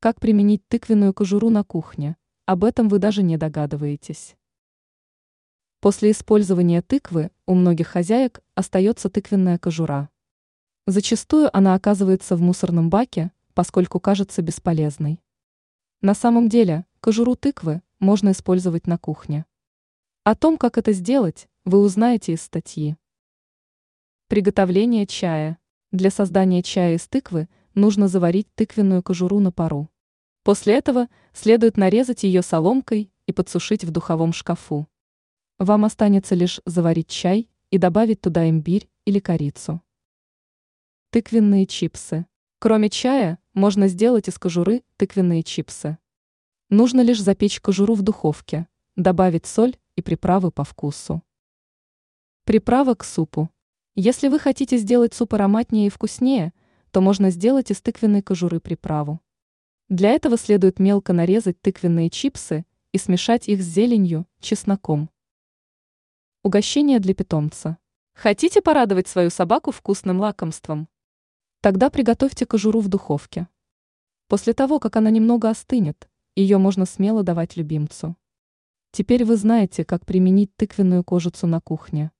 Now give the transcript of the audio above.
Как применить тыквенную кожуру на кухне? Об этом вы даже не догадываетесь. После использования тыквы у многих хозяек остается тыквенная кожура. Зачастую она оказывается в мусорном баке, поскольку кажется бесполезной. На самом деле, кожуру тыквы можно использовать на кухне. О том, как это сделать, вы узнаете из статьи. Приготовление чая. Для создания чая из тыквы нужно заварить тыквенную кожуру на пару. После этого следует нарезать ее соломкой и подсушить в духовом шкафу. Вам останется лишь заварить чай и добавить туда имбирь или корицу. Тыквенные чипсы. Кроме чая, можно сделать из кожуры тыквенные чипсы. Нужно лишь запечь кожуру в духовке, добавить соль и приправы по вкусу. Приправа к супу. Если вы хотите сделать суп ароматнее и вкуснее, то можно сделать из тыквенной кожуры приправу. Для этого следует мелко нарезать тыквенные чипсы и смешать их с зеленью, чесноком. Угощение для питомца. Хотите порадовать свою собаку вкусным лакомством? Тогда приготовьте кожуру в духовке. После того, как она немного остынет, ее можно смело давать любимцу. Теперь вы знаете, как применить тыквенную кожицу на кухне.